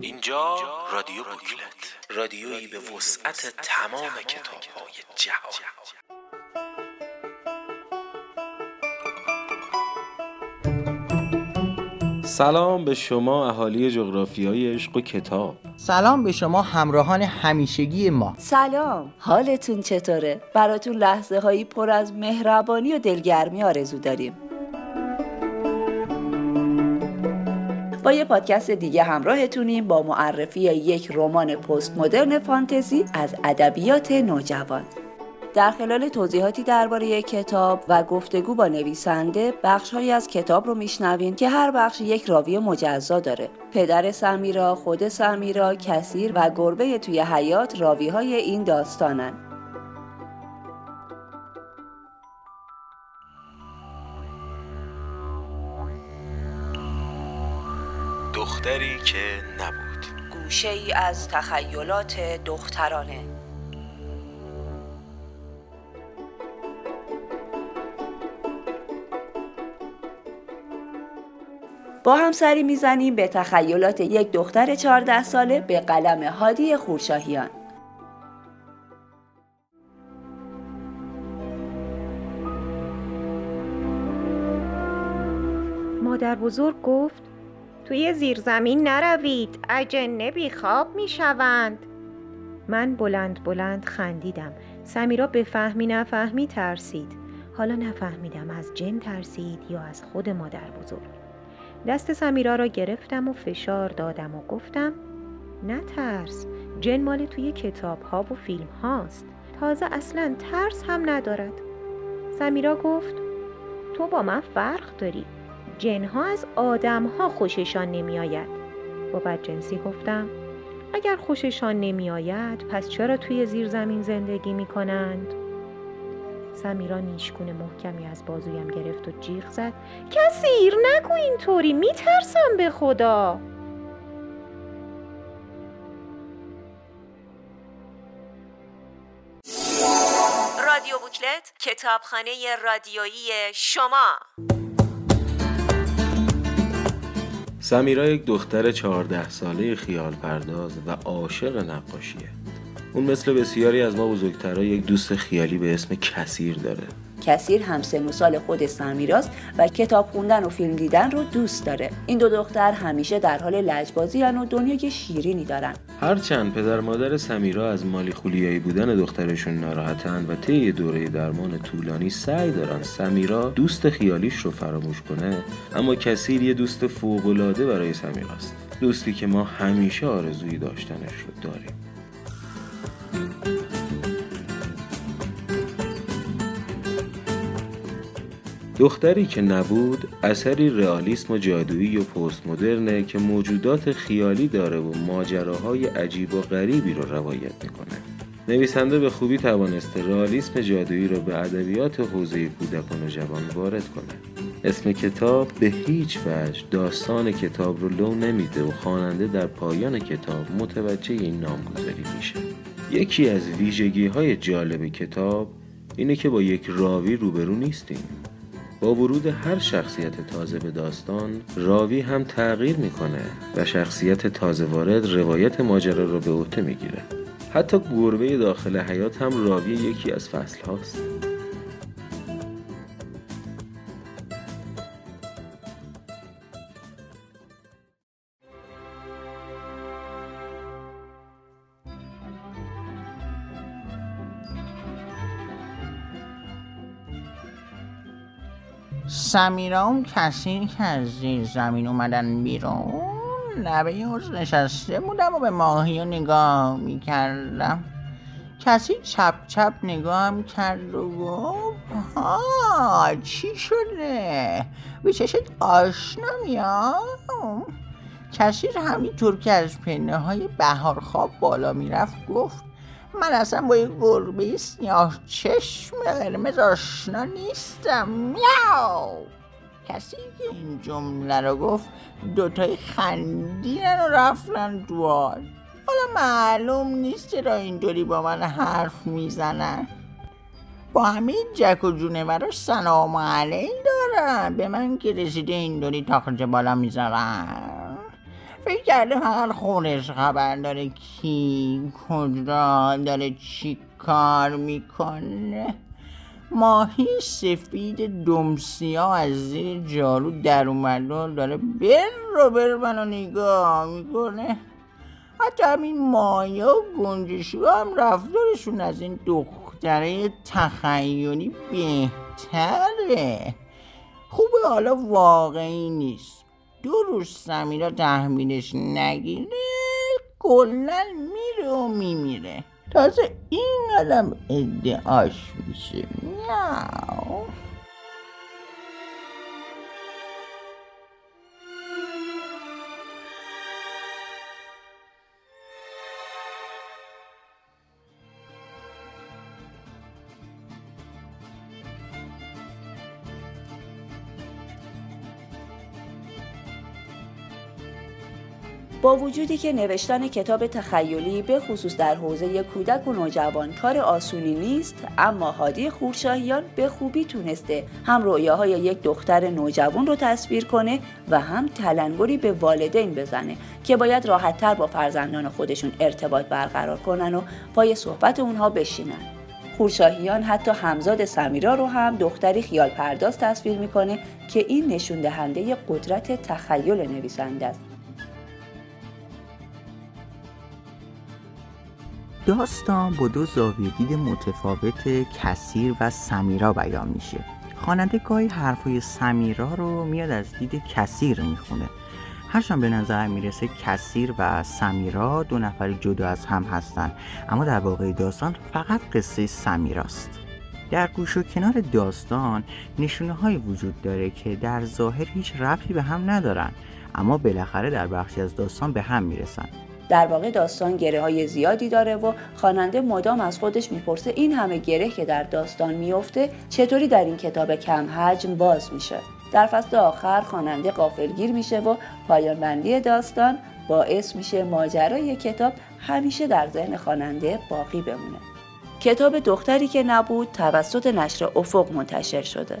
اینجا رادیو بوکلت. رادیویی به وسعت تمام کتاب های جهان. سلام به شما اهالی جغرافیای عشق و کتاب. سلام به شما همراهان همیشگی ما. سلام حالتون چطوره؟ براتون لحظه هایی پر از مهربانی و دلگرمی آرزو داریم. با یه پادکست دیگه همراهتونیم با معرفی یک رمان پست مدرن فانتزی از ادبیات نوجوان. در خلال توضیحاتی درباره کتاب و گفتگو با نویسنده بخشهایی از کتاب رو میشنوین که هر بخش یک راوی مجزا داره. پدر سمیرا، خود سمیرا، کثیر و گربه توی حیات راوی های این داستانن. دختری که نبود. گوشه ای از تخیلات دخترانه. با هم سری می‌زنیم به تخیلات یک دختر 14 ساله به قلم هادی خورشاهیان. مادر بزرگ گفت توی زیرزمین نروید. اجنه بیخواب می‌شوند. من بلند بلند خندیدم. سمیرا به فهمی نفهمی ترسید. حالا نفهمیدم از جن ترسید یا از خود مادر بزرگ. دست سمیرا را گرفتم و فشار دادم و گفتم نترس جن مال توی کتاب ها و فیلم هاست تازه اصلا ترس هم ندارد. سمیرا گفت تو با من فرق داری؟ جنها از آدمها خوششان نمی آید با بدجنسی گفتم اگر خوششان نمی آید پس چرا توی زیر زمین زندگی می کنند؟ سمیرا نیشکون محکمی از بازویم گرفت و جیغ زد. کسیر نگو اینطوری میترسم به خدا. رادیو بوکلت کتابخانه رادیویی شما. سمیرا یک دختر چهارده ساله خیال پرداز و عاشق نقاشیه. اون مثل بسیاری از ما بزرگترها یک دوست خیالی به اسم کثیر داره. کثیر هم سن و سال خود سمیراست و کتاب خوندن و فیلم دیدن رو دوست داره. این دو دختر همیشه در حال لجبازی و دنیای شیرینی دارن. هرچند پدر مادر سمیرا از مالی خولیایی بودن دخترشون ناراحتن و طی دوره درمان طولانی سعی دارن سمیرا دوست خیالیش رو فراموش کنه اما کثیر یه دوست فوق‌العاده برای سمیراست. دوستی که ما همیشه آرزویی داشتنش رو داریم. دختری که نبود اثری رئالیسم و جادویی و پست مدرنه که موجودات خیالی داره و ماجراهای عجیب و غریبی رو روایت می‌کنه. نویسنده به خوبی توانسته رئالیسم جادویی رو به ادبیات حوزه کودکان و جوان وارد کنه. اسم کتاب به هیچ وجه داستان کتاب رو لو نمیده و خواننده در پایان کتاب متوجه این نامگذاری میشه. یکی از ویژگی های جالب کتاب اینه که با یک راوی روبرو نیستیم. با ورود هر شخصیت تازه به داستان راوی هم تغییر می‌کنه و شخصیت تازه وارد روایت ماجرا را به عهده می‌گیره. حتی گربه داخل حیات هم راوی یکی از فصل هاست سمیرا اون کسی که از زیر زمین اومدن بیرون. لبه حوز نشسته بودم و به ماهی رو نگاه می‌کردم. کسی چپ چپ نگاهم کرد و گفت ها چی شده؟ به چشت آشنا میام. کسی همینطور که از پنه های بهار خواب بالا می‌رفت گفت من اصلا با یه گربه سیاه چشم قرمز آشنا نیستم. میاو! کسی که این جمله رو گفت دوتای خندیدن و رفتن دوار حالا معلوم نیست چرا اینطوری با من حرف می‌زنن. با همه جک و جونوراش سلام علیک دارن به من که رسیده اینطوری تاخچه بالا می‌ذارن فکر کرده فقط خودش خبر داره کی کجا داره چی کار می‌کنه. ماهی سفید دمسیا از زیر جارو در اومده داره بر رو بر منو نگاه می‌کنه. حتی همین مایا و گنجشو هم رفتارشون از این دختره تخیلی بهتره. خوبه حالا واقعی نیست. دو روز سمیرا تحمیلش نگیره کلا میره و میمیره. تازه این قدم ادعاش میشه. میاو با وجودی که نوشتن کتاب تخیلی به خصوص در حوزه کودک و نوجوان کار آسونی نیست اما هادی خورشاهیان به خوبی تونسته هم رویاهای یک دختر نوجوان رو تصویر کنه و هم تلنگری به والدین بزنه که باید راحتتر با فرزندان خودشون ارتباط برقرار کنن و پای صحبت اونها بشینن. خورشاهیان حتی همزاد سمیرا رو هم دختری خیال پرداز تصویر می‌کنه که این نشون دهنده قدرت تخیل نویسنده است. داستان با دو زاویه دید متفاوت کثیر و سمیرا بیان میشه. خواننده گاهی حرفای سمیرا رو میاد از دید کثیر می‌خونه. هرچند به نظر می‌رسه کثیر و سمیرا دو نفر جدا از هم هستن اما در واقع داستان فقط قصه سمیراست. در گوش و کنار داستان نشونه های وجود داره که در ظاهر هیچ ربطی به هم ندارن اما بالاخره در بخشی از داستان به هم می‌رسن. در واقع داستان گره های زیادی داره و خواننده مدام از خودش می‌پرسه این همه گره که در داستان میفته چطوری در این کتاب کم حجم باز میشه؟ در فصل آخر خواننده قافلگیر میشه و پایان بندی داستان باعث میشه ماجرای کتاب همیشه در ذهن خواننده باقی بمونه. کتاب دختری که نبود توسط نشر افق منتشر شده.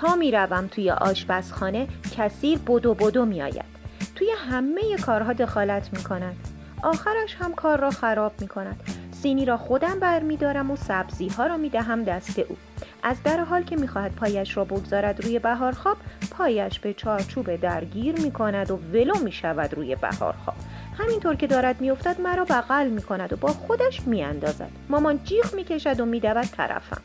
تا می‌روم توی آشپزخانه کثیر بدو بدو میآید. توی همه کارها دخالت می کند آخرش هم کار را خراب می کند سینی را خودم برمیدارم و سبزی ها را می دهم دست او. از در حال که می‌خواهد پایش را بگذارد روی بهارخواب پایش به چارچوب درگیر می کند و ولو می شود روی بهارخواب همینطور که دارد میافتد مرا بغل می کند و با خودش می اندازد. مامان جیغ می کشد و می دود طرفم.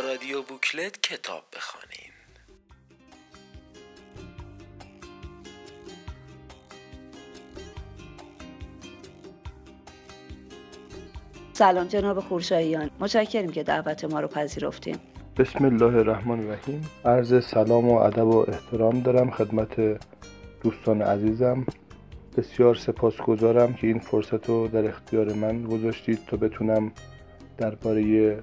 با رادیو بوکلت کتاب بخوانیم. سلام جناب خورشاییان. متشکریم که دعوت ما رو پذیرفتیم بسم الله الرحمن الرحیم. عرض سلام و ادب و احترام دارم خدمت دوستان عزیزم. بسیار سپاسگزارم که این فرصت رو در اختیار من گذاشتید تا بتونم درباره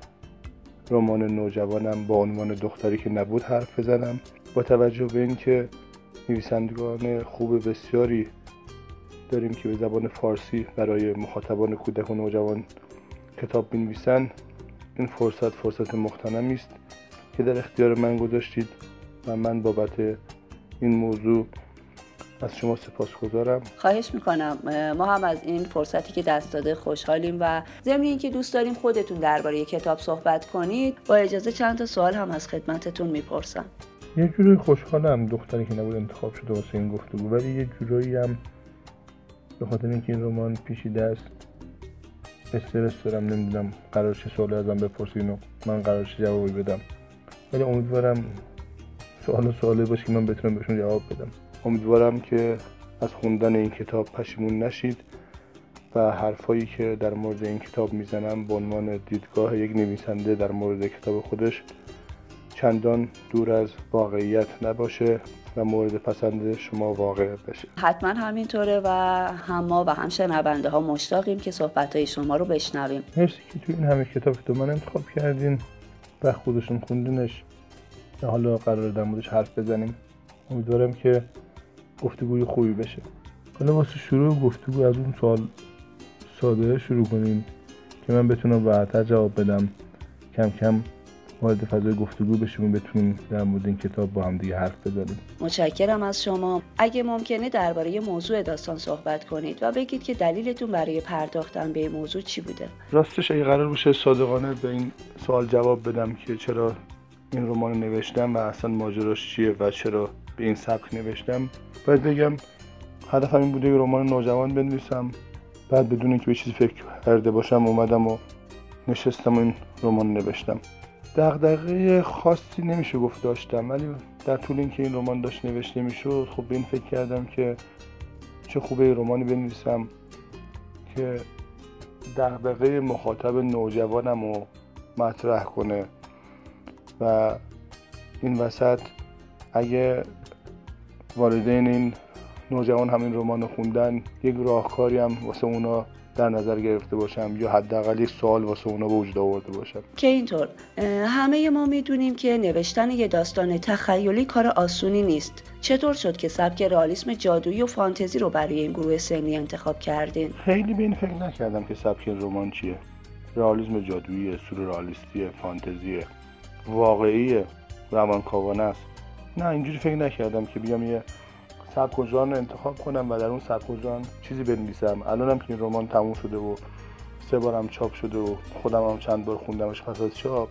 رمان نوجوانم با عنوان دختری که نبود حرف بزنم با توجه به اینکه نویسندگان خوب بسیاری داریم که به زبان فارسی برای مخاطبان کودک و نوجوان کتاب بنویسن این فرصت فرصت مختنمی است که در اختیار من گذاشتید و من بابت این موضوع از شما سپاسگزارم. خواهش می‌کنم. ما هم از این فرصتی که دست داده خوشحالیم و ضمن اینکه دوست داریم خودتون درباره کتاب صحبت کنید با اجازه چند تا سوال هم از خدمتتون می‌پرسم. یه جوری خوشحالم دختری که نبود انتخاب شده واسه این گفتگو ولی یه جورایی هم به خاطر اینکه این رمان پیشیده است استرس دارم نمی‌دونم قرار چه سوالی ازم بپرسین و من قرار چه جوابی بدم. ولی امیدوارم سوال سوالی باشه که من بتونم بهشون جواب بدم. امیدوارم که از خوندن این کتاب پشیمون نشید و حرفایی که در مورد این کتاب می‌زنم به عنوان دیدگاه یک نویسنده در مورد کتاب خودش چندان دور از واقعیت نباشه و مورد پسند شما واقع بشه. حتما همینطوره و هم ما و هم شنونده ها مشتاقیم که صحبت های شما رو بشنویم. مرسی که تو این همه کتاب که تو من انتخاب کردین و خودشون خوندنش حالا قرار در موردش حرف بزنیم. امیدوارم که گفتگوی خوبی بشه. حالا واسه شروع گفتگو از اون سوال ساده شروع کنیم که من بتونم راحتتر جواب بدم. کم کم وارد فضای گفتگو بشیم و بتونیم در مورد این کتاب با هم دیگه حرف بزنیم. متشکرم از شما. اگه ممکنه درباره موضوع داستان صحبت کنید و بگید که دلیلتون برای پرداختن به این موضوع چی بوده. راستش اگه قرار باشه صادقانه به این سوال جواب بدم که چرا این رمان نوشتم و اصلا ماجراش چیه و چرا به این سبک نوشتم. باید بگم هدفم این بوده که رمان نوجوان بنویسم. بعد بدون اینکه به چیزی فکر کرده باشم اومدم و نشستم و این رمان نوشتم. دغدغه خاصی نمیشه گفت داشتم ولی در طول اینکه این رمان داشت نوشته می‌شد خب به این فکر کردم که چه خوبه رمانی بنویسم که دغدغه مخاطب نوجوانم رو مطرح کنه. و این وسط اگه والدین این نوجوان همین رمان رو خوندن یک راهکاری هم واسه اونا در نظر گرفته باشم یا حداقل یک سوال واسه اونا به وجود آورده باشم. که اینطور همه ما می‌دونیم که نوشتن یه داستان تخیلی کار آسونی نیست. چطور شد که سبک رئالیسم جادویی و فانتزی رو برای این گروه سنی انتخاب کردین؟ خیلی به این فکر نکردم که سبک رمان چیه. رئالیسم جادویی سورئالیستی فانتزی واقعی روانکاوانه است. نه اینجوری فکر نکردم که بیام یه سبک رو انتخاب کنم و در اون سبک چیزی بنویسم. الانم که این رمان تموم شده و سه بارم چاپ شده و خودم هم چند بار خوندمش پس از چاپ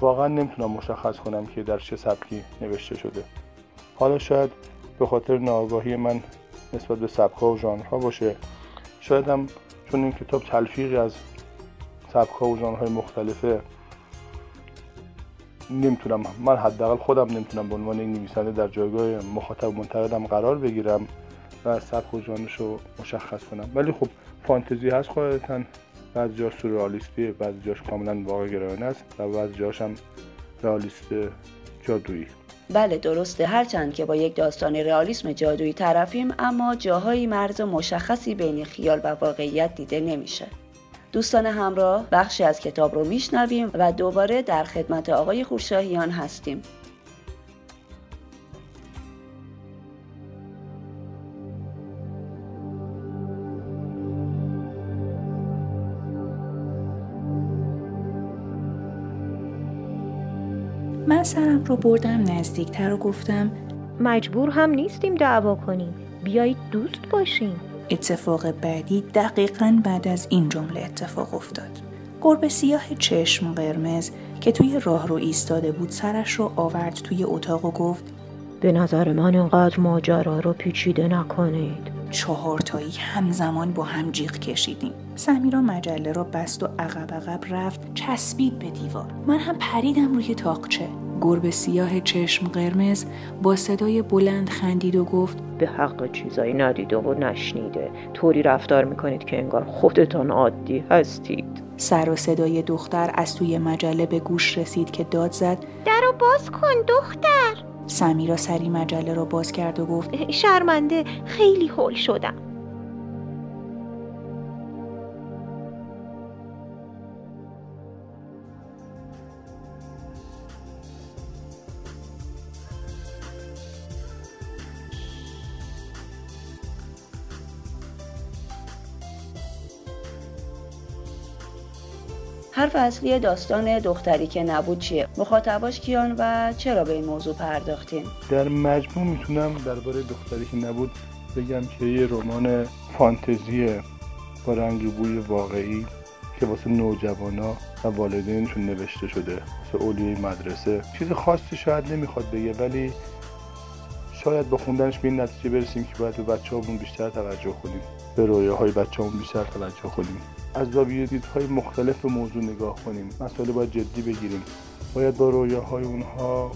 واقعا نمی‌تونم مشخص کنم که در چه سبکی نوشته شده. حالا شاید به خاطر ناآگاهی من نسبت به سبک‌ها و ژانرها باشه. شاید هم چون این کتاب تلفیقی از سبک‌ها و ژانرهای مختلفه نمی‌تونم من حداقل خودم نمی‌تونم به عنوان یک نویسنده در جایگاه مخاطب منتقدم قرار بگیرم و سبک و رو مشخص کنم. ولی خب فانتزی هست قاعدتا بعضی جاش سورئالیستیه بعضی جاش کاملا واقع گرایانه است و بعضی جاش هم رئالیست جادویی. بله درسته. هرچند که با یک داستان رئالیسم جادویی طرفیم اما جاهایی مرز مشخصی بین خیال و واقعیت دیده نمیشه. دوستان همراه بخشی از کتاب رو میشنویم و دوباره در خدمت آقای خورشاهیان هستیم. من سرم رو بردم نزدیکتر و گفتم مجبور هم نیستیم دعوا کنیم. بیایید دوست باشیم. اتفاق بعدی دقیقا بعد از این جمله اتفاق افتاد. گربه سیاه چشم قرمز که توی راه رو ایستاده بود سرش رو آورد توی اتاق و گفت به نظر من اینقدر ماجرا رو پیچیده نکنید. چهارتایی همزمان با هم جیغ کشیدیم. سمیرا مجله را بست و عقب عقب رفت چسبید به دیوار. من هم پریدم روی تاقچه. گربه سیاه چشم قرمز با صدای بلند خندید و گفت به حق چیزایی ندیده و نشنیده. طوری رفتار می‌کنید که انگار خودتان عادی هستید. سر و صدای دختر از توی مجله به گوش رسید که داد زد درو باز کن دختر! سمیرا سری مجله را باز کرد و گفت شرمنده خیلی هول شدم. حرف اصلی داستان دختری که نبود چیه؟ مخاطباش کیان و چرا به این موضوع پرداختین؟ در مجموع می‌تونم درباره دختری که نبود بگم که یه رمان فانتزی با رنگ بوی واقعی که واسه نوجوانا و والدینشون نوشته شده واسه اولیای مدرسه. چیز خاصی شاید نمی‌خواد بگه ولی شاید با خوندنش به این نتیجه برسیم که باید به بچه بیشتر توجه کنیم. به رویاهای بچه بیشتر توجه کنیم. از زاویه دیدهای مختلف به موضوع نگاه کنیم. مسئله باید جدی بگیریم. باید با رویاهای اونها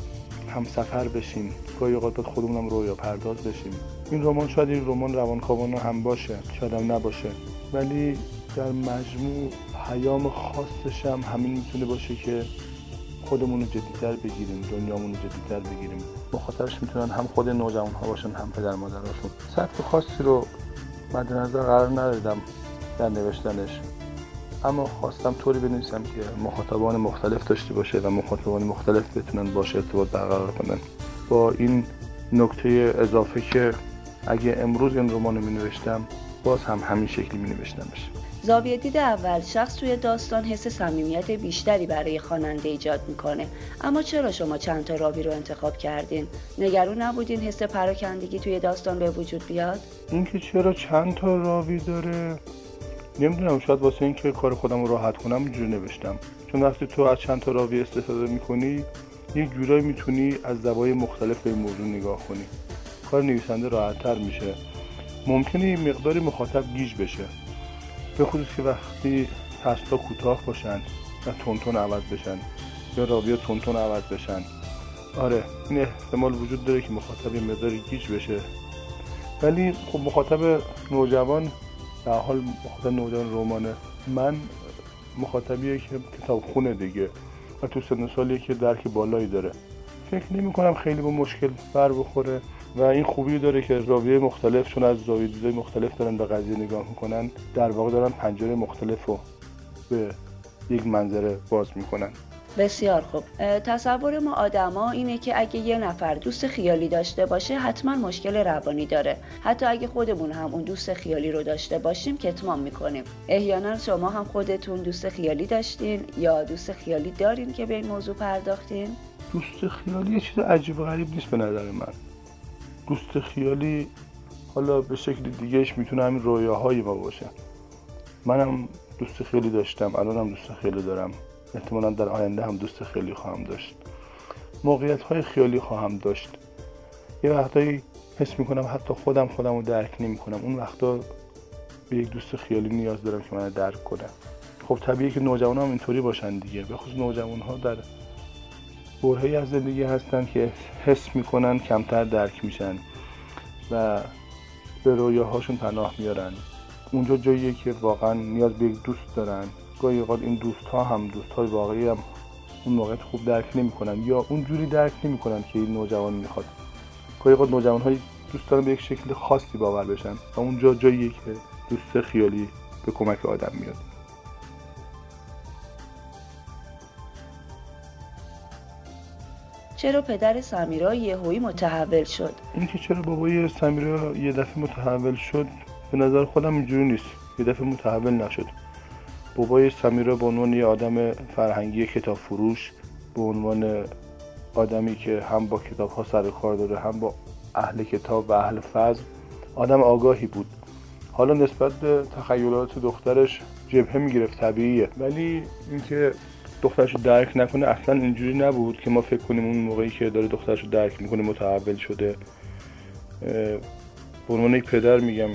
هم سفر بشیم. گاهی اوقات خودمون هم رویا پرداز بشیم. این رمان شاید این رمان روانکاوانه هم باشه. شاید هم نباشه. ولی در مجموع پیام خاصش هم همین می‌تونه باشه که خودمون رو جدیتر بگیریم دنیامون رو جدیتر بگیریم. مخاطبش می‌تونن هم خود نوجوان ها باشن هم پدر مادراشون. سطح خاصی رو مد نظر قرار ندادم. در نوشتنش. اما خواستم طوری بنویسم که مخاطبان مختلف داشته باشه و مخاطبان مختلف بتونن باشه ارتباط برقرار کنن. با این نکته اضافه که اگه امروز این رمان رو می نوشتم باز هم همین شکلی می نوشتمش زاویه دید اول شخص توی داستان حس صمیمیت بیشتری برای خواننده ایجاد می‌کنه. اما چرا شما چند تا راوی رو انتخاب کردین؟ نگران نبودین حس پراکندگی توی داستان به وجود بیاد؟ اینکه چرا چند تا راوی داره؟ نمی‌دونم شاید واسه اینکه کار خودم رو راحت کنم اینجوری نوشتم. چون وقتی تو از چند تا راوی استفاده می‌کنی یک جورایی می‌تونی از زوایای مختلف به این موضوع نگاه کنی. کار نویسنده راحتتر میشه. ممکنه یه مقداری مخاطب گیج بشه. به خصوص که وقتی فصلها کوتاه باشن و تونتون عوض بشن یا راوی تونتون عوض بشن. آره این احتمال وجود داره که مخاطب یه مقداری گیج بشه. ولی خب مخاطب نوجوان در حال مخاطب نوجوان رمان من مخاطبیه که کتاب خونه دیگه و تو سن سالی که درک بالایی داره. فکر نمی کنم خیلی با مشکل بر بخوره و این خوبی داره که راویه مختلف چون از زاویه مختلف دارن به قضیه نگاه می‌کنن در واقع دارن پنجره مختلف رو به یک منظره باز می‌کنن. بسیار خوب. تصور ما آدما اینه که اگه یه نفر دوست خیالی داشته باشه حتما مشکل روانی داره. حتی اگه خودمون هم اون دوست خیالی رو داشته باشیم کتمان می‌کنیم. احیانا شما هم خودتون دوست خیالی داشتین یا دوست خیالی دارین که به این موضوع پرداختین؟ دوست خیالی یه چیز عجیب و غریب نیست به نظر من. دوست خیالی حالا به شکل دیگهش می‌تونه همین رویاهای ما باشه. منم دوست خیلی داشتم الانم دوست خیلی دارم. احتمالا در آینده هم دوست خیلی خواهم داشت. موقعیت های خیالی خواهم داشت. یه وقتایی حس می‌کنم حتی خودم خودم رو درک نمی‌کنم. اون وقتا به یک دوست خیالی نیاز دارم که من درک کنم خب طبیعیه که نوجوان هم اینطوری باشن دیگه. به خصوص نوجوان ها در برهی از زندگی هستن که حس می‌کنن کمتر درک میشن و به رویاهاشون پناه میارن. اونجا جاییه که واقعا نیاز به یک دوست دارن. گاهی اوقات این دوست ها هم دوست های واقعی هم اون موقعیت خوب درک نمی‌کنن یا اونجوری درک نمی‌کنن که این نوجوان می‌خواد. گاهی اوقات نوجوان های دوست دارن به یک شکل خاصی باور بشن و اونجا جاییه که دوست خیالی به کمک آدم میاد. چرا پدر سمیرا یهویی متحول شد؟ اینکه چرا بابای سمیرا یه دفعه متحول شد به نظر خودم اینجوری نیست. یه دفعه متحول نشد. بابای سمیرا به عنوان یه آدم فرهنگی کتاب فروش به عنوان آدمی که هم با کتاب ها سر کار داره هم با اهل کتاب و اهل فضل آدم آگاهی بود. حالا نسبت به تخیلات دخترش جبهه می‌گرفت طبیعیه. ولی اینکه دخترش رو درک نکنه اصلا اینجوری نبود که ما فکر کنیم اون موقعی که داره دخترش رو درک می‌کنه متحول شده. به عنوان پدر میگم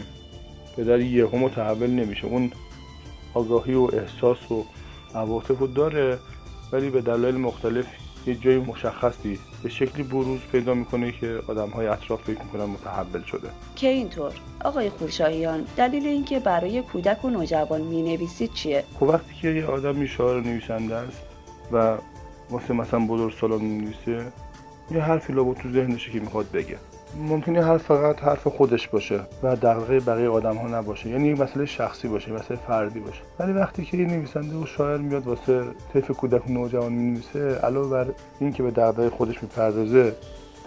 پدر یهو متحول نمیشه. اون آگاهی و احساس و عواطف رو داره ولی به دلایل مختلف یه جای مشخصی به شکلی بروز پیدا می‌کنه که آدم های اطراف فکر می‌کنن متحول شده. که اینطور. آقای خورشاهیان دلیل اینکه برای کودک و نوجوان می نویسید چیه؟ خب وقتی که یه آدم شاعر نویسنده است و واسه مثلا بزرگ سالان نویسه یه حرفی لابد تو ذهنشه که می‌خواد بگه. ممکنه حرف فقط حرف خودش باشه و دقیقه بقیه آدم ها نباشه. یعنی یک مسئله شخصی باشه مسئله فردی باشه. ولی وقتی که این نویسنده و شاعر میاد واسه طیف کودک نوجوان می‌نویسه علاوه بر اینکه به دقیقه خودش می‌پردازه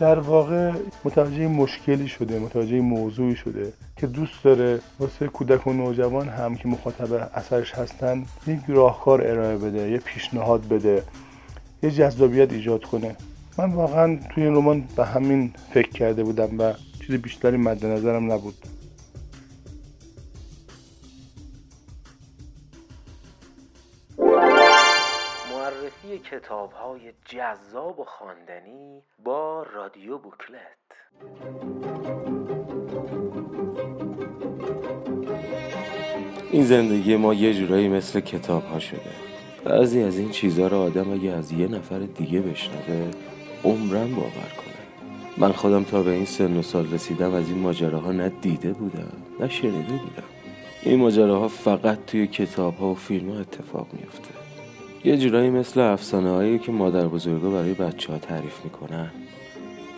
در واقع متوجه مشکلی شده متوجه موضوعی شده که دوست داره واسه کودک و نوجوان هم که مخاطب اثرش هستن یک راهکار ارائه بده یه پیشنهاد بده یه جذابیت ایجاد کنه. من واقعا توی این رمان به همین فکر کرده بودم و چیز بیشتری مد نظرم نبود. معرفی کتاب های جذاب و خواندنی با رادیو بوکلت. این زندگی ما یه جورایی مثل کتاب ها شده. بعضی از این چیزها رو آدم اگه از یه نفر دیگه بشنوه عمرم باور کنه من خودم تا به این سن و سال رسیدم از این ماجراها نه دیده بودم نه شنیده بودم. این ماجراها فقط توی کتاب ها و فیلم ها اتفاق میفته یه جورایی مثل افسانه هایی که مادر بزرگا برای بچه ها تعریف می‌کنن.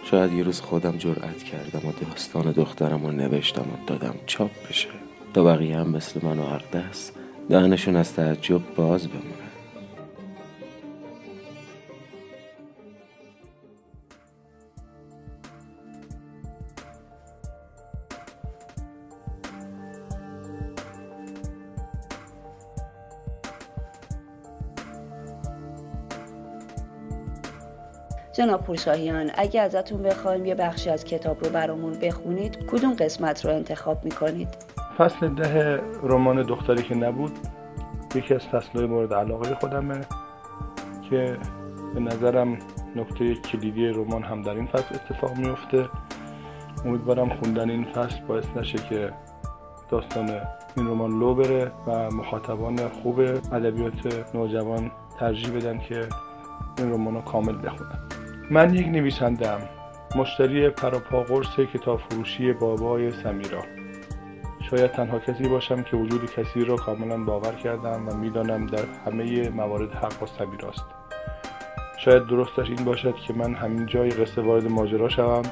شاید یه روز خودم جرأت کردم و داستان دخترم رو نوشتم و دادم چاپ بشه. تا بقیه هم مثل من و اقدس دهنشون از تعجب باز بمونه. جناب پورشاهیان اگه ازتون بخوایم یه بخشی از کتاب رو برامون بخونید کدوم قسمت رو انتخاب می‌کنید؟ فصل ده رمان دختری که نبود یکی از فصلهای مورد علاقه خودمه که به نظرم نکته کلیدی رمان هم در این فصل اتفاق میفته امیدوارم خوندن این فصل باعث نشه که داستان این رمان لو بره و مخاطبان خوب ادبیات نوجوان ترجیح بدن که این رمان رو کامل بخونن من یک نویسندم مشتری پراپاقرس کتاب فروشی بابای سمیرا. شاید تنها کسی باشم که وجود کسی را کاملا باور کردم و می‌دانم در همه موارد حق با سمیراست. شاید درستش این باشد که من همین جای قصه وارد ماجرا شوم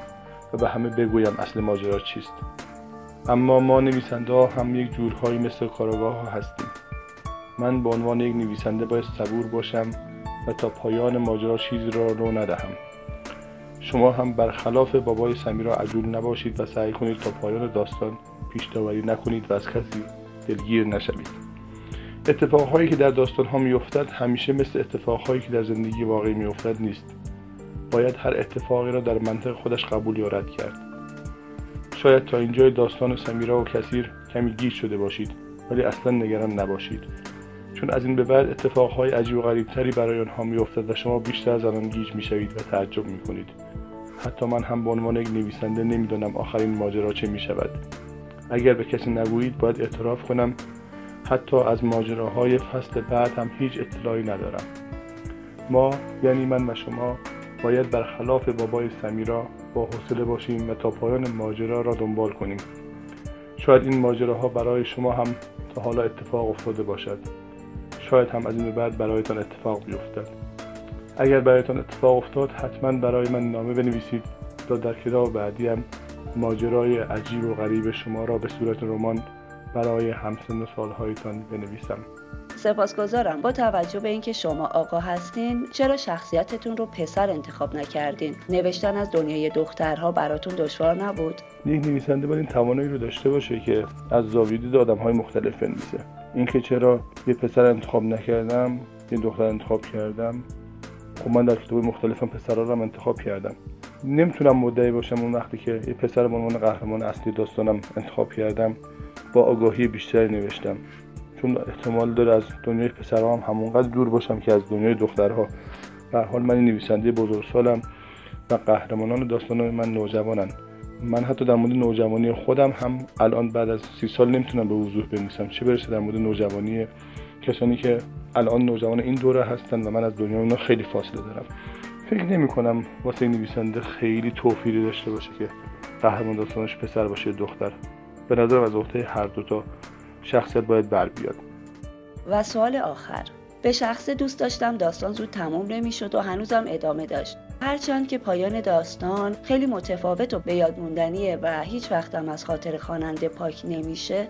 و به همه بگویم اصل ماجرا چیست. اما ما نویسنده ها هم یک جورهایی مثل کاراگاه ها هستیم. من به عنوان یک نویسنده باید صبور باشم و تا پایان ماجرا چیزی را رو ندهم. شما هم برخلاف بابای سمیرا عجول نباشید و سعی کنید تا پایان داستان پیش داوری نکنید و از کسی دلگیر نشوید. اتفاقهایی که در داستان ها میافتد همیشه مثل اتفاقهایی که در زندگی واقعی میافتد نیست. باید هر اتفاقی را در منطق خودش قبول یا رد کرد. شاید تا اینجای داستان سمیرا و کثیر کمی گیج شده باشید ولی اصلا نگران نباشید. چون از این به بعد اتفاقهای عجیب و غریبتری برای آنها میافتد و شما بیشتر از آن گیج می‌شوید و تعجب می‌کنید. حتی من هم به عنوان یک نویسنده نمی‌دانم آخرین ماجرا چه می‌شود. اگر به کسی نگویید باید اعتراف کنم. حتی از ماجراهای فصل بعد هم هیچ اطلاعی ندارم. ما یعنی من و شما باید برخلاف بابای سمیرا با حوصله باشیم و تا پایان ماجرا را دنبال کنیم. شاید این ماجراها برای شما هم تا حالا اتفاق افتاده باشد. شاید هم از این بعد برایتان اتفاق بیفتد. اگر برایتان اتفاق افتاد حتما برای من نامه بنویسید تا در کتاب بعدی هم ماجرای عجیب و غریب شما را به صورت رمان برای همسن و سالهایتان بنویسم. سپاسگزارم. با توجه به اینکه شما آقا هستین چرا شخصیتتون رو پسر انتخاب نکردین؟ نوشتن از دنیای دخترها براتون دشوار نبود؟ یک نویسنده باید این توانایی رو داشته باشه که از زاویه دید آدم های مختلف بنویسه. اینکه چرا یه پسر انتخاب نکردم یه دختر انتخاب کردم خب من در کتاب مختلفم پسرها رو انتخاب کردم. نمی‌تونم مدعی باشم اون وقتی که یه پسر به عنوان قهرمان اصلی داستانم انتخاب کردم با آگاهی بیشتری نوشتم. چون احتمال داره از دنیای پسرها هم همونقدر دور باشم که از دنیای دخترها. به حال من نویسنده بزرگسالم و قهرمانان داستان من نوجوانن. من حتی در مورد نوجوانی خودم هم الان بعد از سی سال نمی‌تونم به وضوح بنویسم. چه برسه در مورد نوجوانی کسانی که الان نوجوان این دوره هستن و من از دنیا اونا خیلی فاصله دارم. فکر نمی کنم واسه نویسنده خیلی توفیری داشته باشه که قهرمان داستانش پسر باشه دختر. به نظرم از عهده هر دوتا شخصیت باید بر بیاد. و سوال آخر. به شخص دوست داشتم داستان زود تموم نمی‌شد و هنوزم ادامه داشت. هرچند که پایان داستان خیلی متفاوت و به یاد موندنیه و هیچ وقتم از خاطر خواننده پاک نمیشه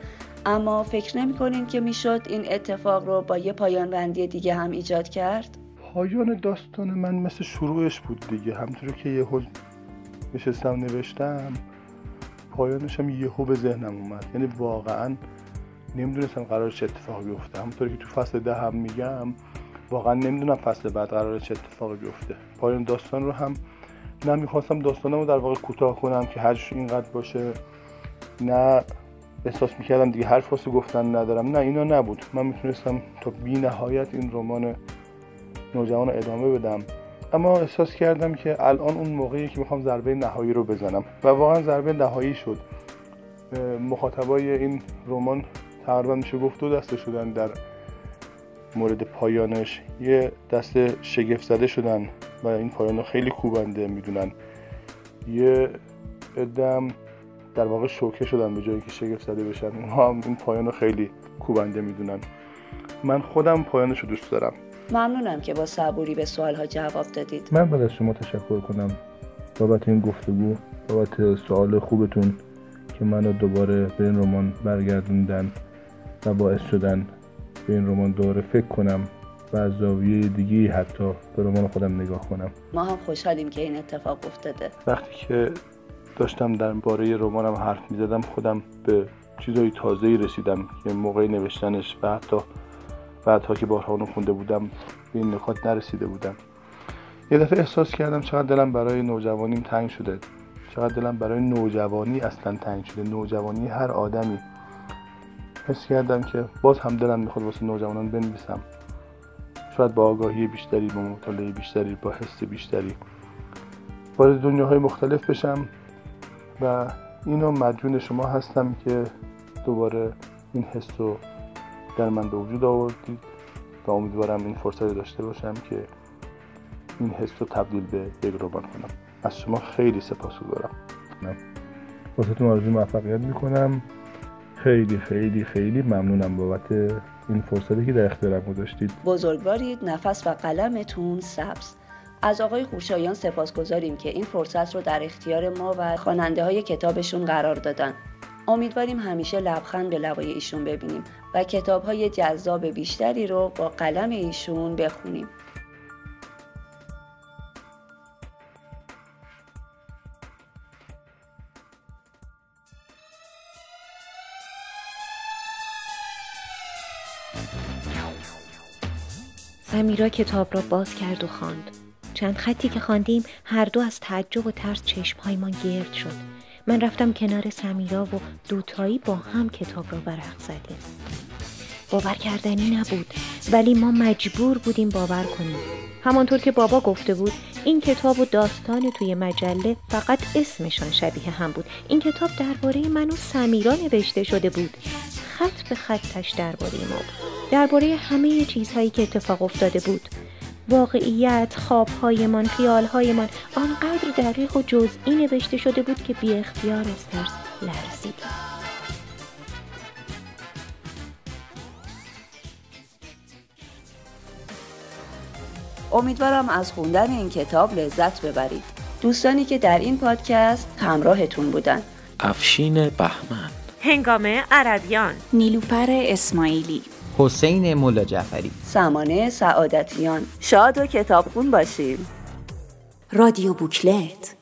اما فکر نمی‌کنین که می‌شد این اتفاق رو با یه پایان بندی دیگه هم ایجاد کرد؟ پایان داستان من مثل شروعش بود دیگه. همطور که یهو نشستم نوشتم پایانش هم یهو به ذهنم اومد. یعنی واقعا نمی‌دونستم قرار چه اتفاقی بیفته. همونطوری که تو فصل ده هم میگم واقعا نمی‌دونم فصل بعد قرار چه اتفاقی بیفته. پایان داستان رو هم نه می‌خواستم داستانم رو در واقع کوتاه کنم که هرش اینقدر باشه. نه احساس می‌کردم دیگه هر واسه گفتن ندارم. نه اینا نبود. من می‌تونستم تا بی نهایت این رمان نوجوان رو ادامه بدم. اما احساس کردم که الان اون موقعی که می‌خوام ضربه نهایی رو بزنم. و واقعا ضربه نهایی شد. مخاطبای این رمان تقریبا میشه گفت دو دسته شدن در مورد پایانش. یه دسته شگفت زده شدن و این پایان خیلی کوبنده می‌دونن. یه ادم در واقع شوکه شدن به جایی که شگفت زده بشن اونها هم این پایان خیلی کوبنده می‌دونن. من خودم پایانش رو دوست دارم. ممنونم که با صبوری به سوالها جواب دادید. من باید از شما تشکر کنم بابت این گفتگو بابت سوال خوبتون که منو دوباره به این رمان برگردوندن و باعث شدن به این رمان داره فکر کنم و از زاویه دیگه حتی به رمان خودم نگاه کنم. ما هم خوشحالیم که این اتفاق افتاده. وقتی که داشتم در باره رمانم حرف می‌زدم خودم به چیزای تازه‌ای رسیدم که موقع نوشتنش و حتی بعدها که بارها اونو خونده بودم به این نکات نرسیده بودم. یه دفعه احساس کردم چقدر دلم برای نوجوانیم تنگ شده. چقدر دلم برای نوجوانی اصلا تنگ شده. نوجوانی هر آدمی. حس کردم که باز هم دلم می‌خواد واسه نوجوانان بنویسم. شاید با آگاهی بیشتری با مطالعه بیشتری با حس بیشتری. وارد دنیاهای مختلف بشم. و اینو مدیون شما هستم که دوباره این حس رو در من به وجود آوردید و امیدوارم این فرصت داشته باشم که این حس رو تبدیل به یک رمان کنم. از شما خیلی سپاس گذارم. واسهتون آرزو موفقیت می‌کنم. خیلی خیلی خیلی ممنونم بابت این فرصتی که در اختیارم گذاشتید. بزرگوارید. نفس و قلمتون سبز. از آقای خوشایان سپاسگزاریم که این فرصت رو در اختیار ما و خواننده های کتابشون قرار دادن امیدواریم همیشه لبخند به لبای ایشون ببینیم و کتاب های جذاب بیشتری رو با قلم ایشون بخونیم سمیرا کتاب را باز کرد و خواند. چند خطی که خواندیم هر دو از تعجب و ترس چشمهایمان گرد شد. من رفتم کنار سمیرا و دوتایی با هم کتاب را برق زدیم. باور کردنی نبود ولی ما مجبور بودیم باور کنیم. همانطور که بابا گفته بود این کتاب و داستان توی مجله فقط اسمشان شبیه هم بود. این کتاب درباره من و سمیرا نوشته شده بود. خط به خطش درباره ما بود. درباره همه چیزهایی که اتفاق افتاده بود. واقعیت، خوابهایمان، خیالهایمان آنقدر دقیق و جزئی نوشته شده بود که بی اختیار از ترس لرزیدم. امیدوارم از خوندن این کتاب لذت ببرید. دوستانی که در این پادکست همراهتون بودن. افشین بهمن هنگامه عربیان نیلوفر اسماعیلی حسین مولا جعفری. سمانه سعادتیان. شاد و کتابخون باشیم. رادیو بوکلت.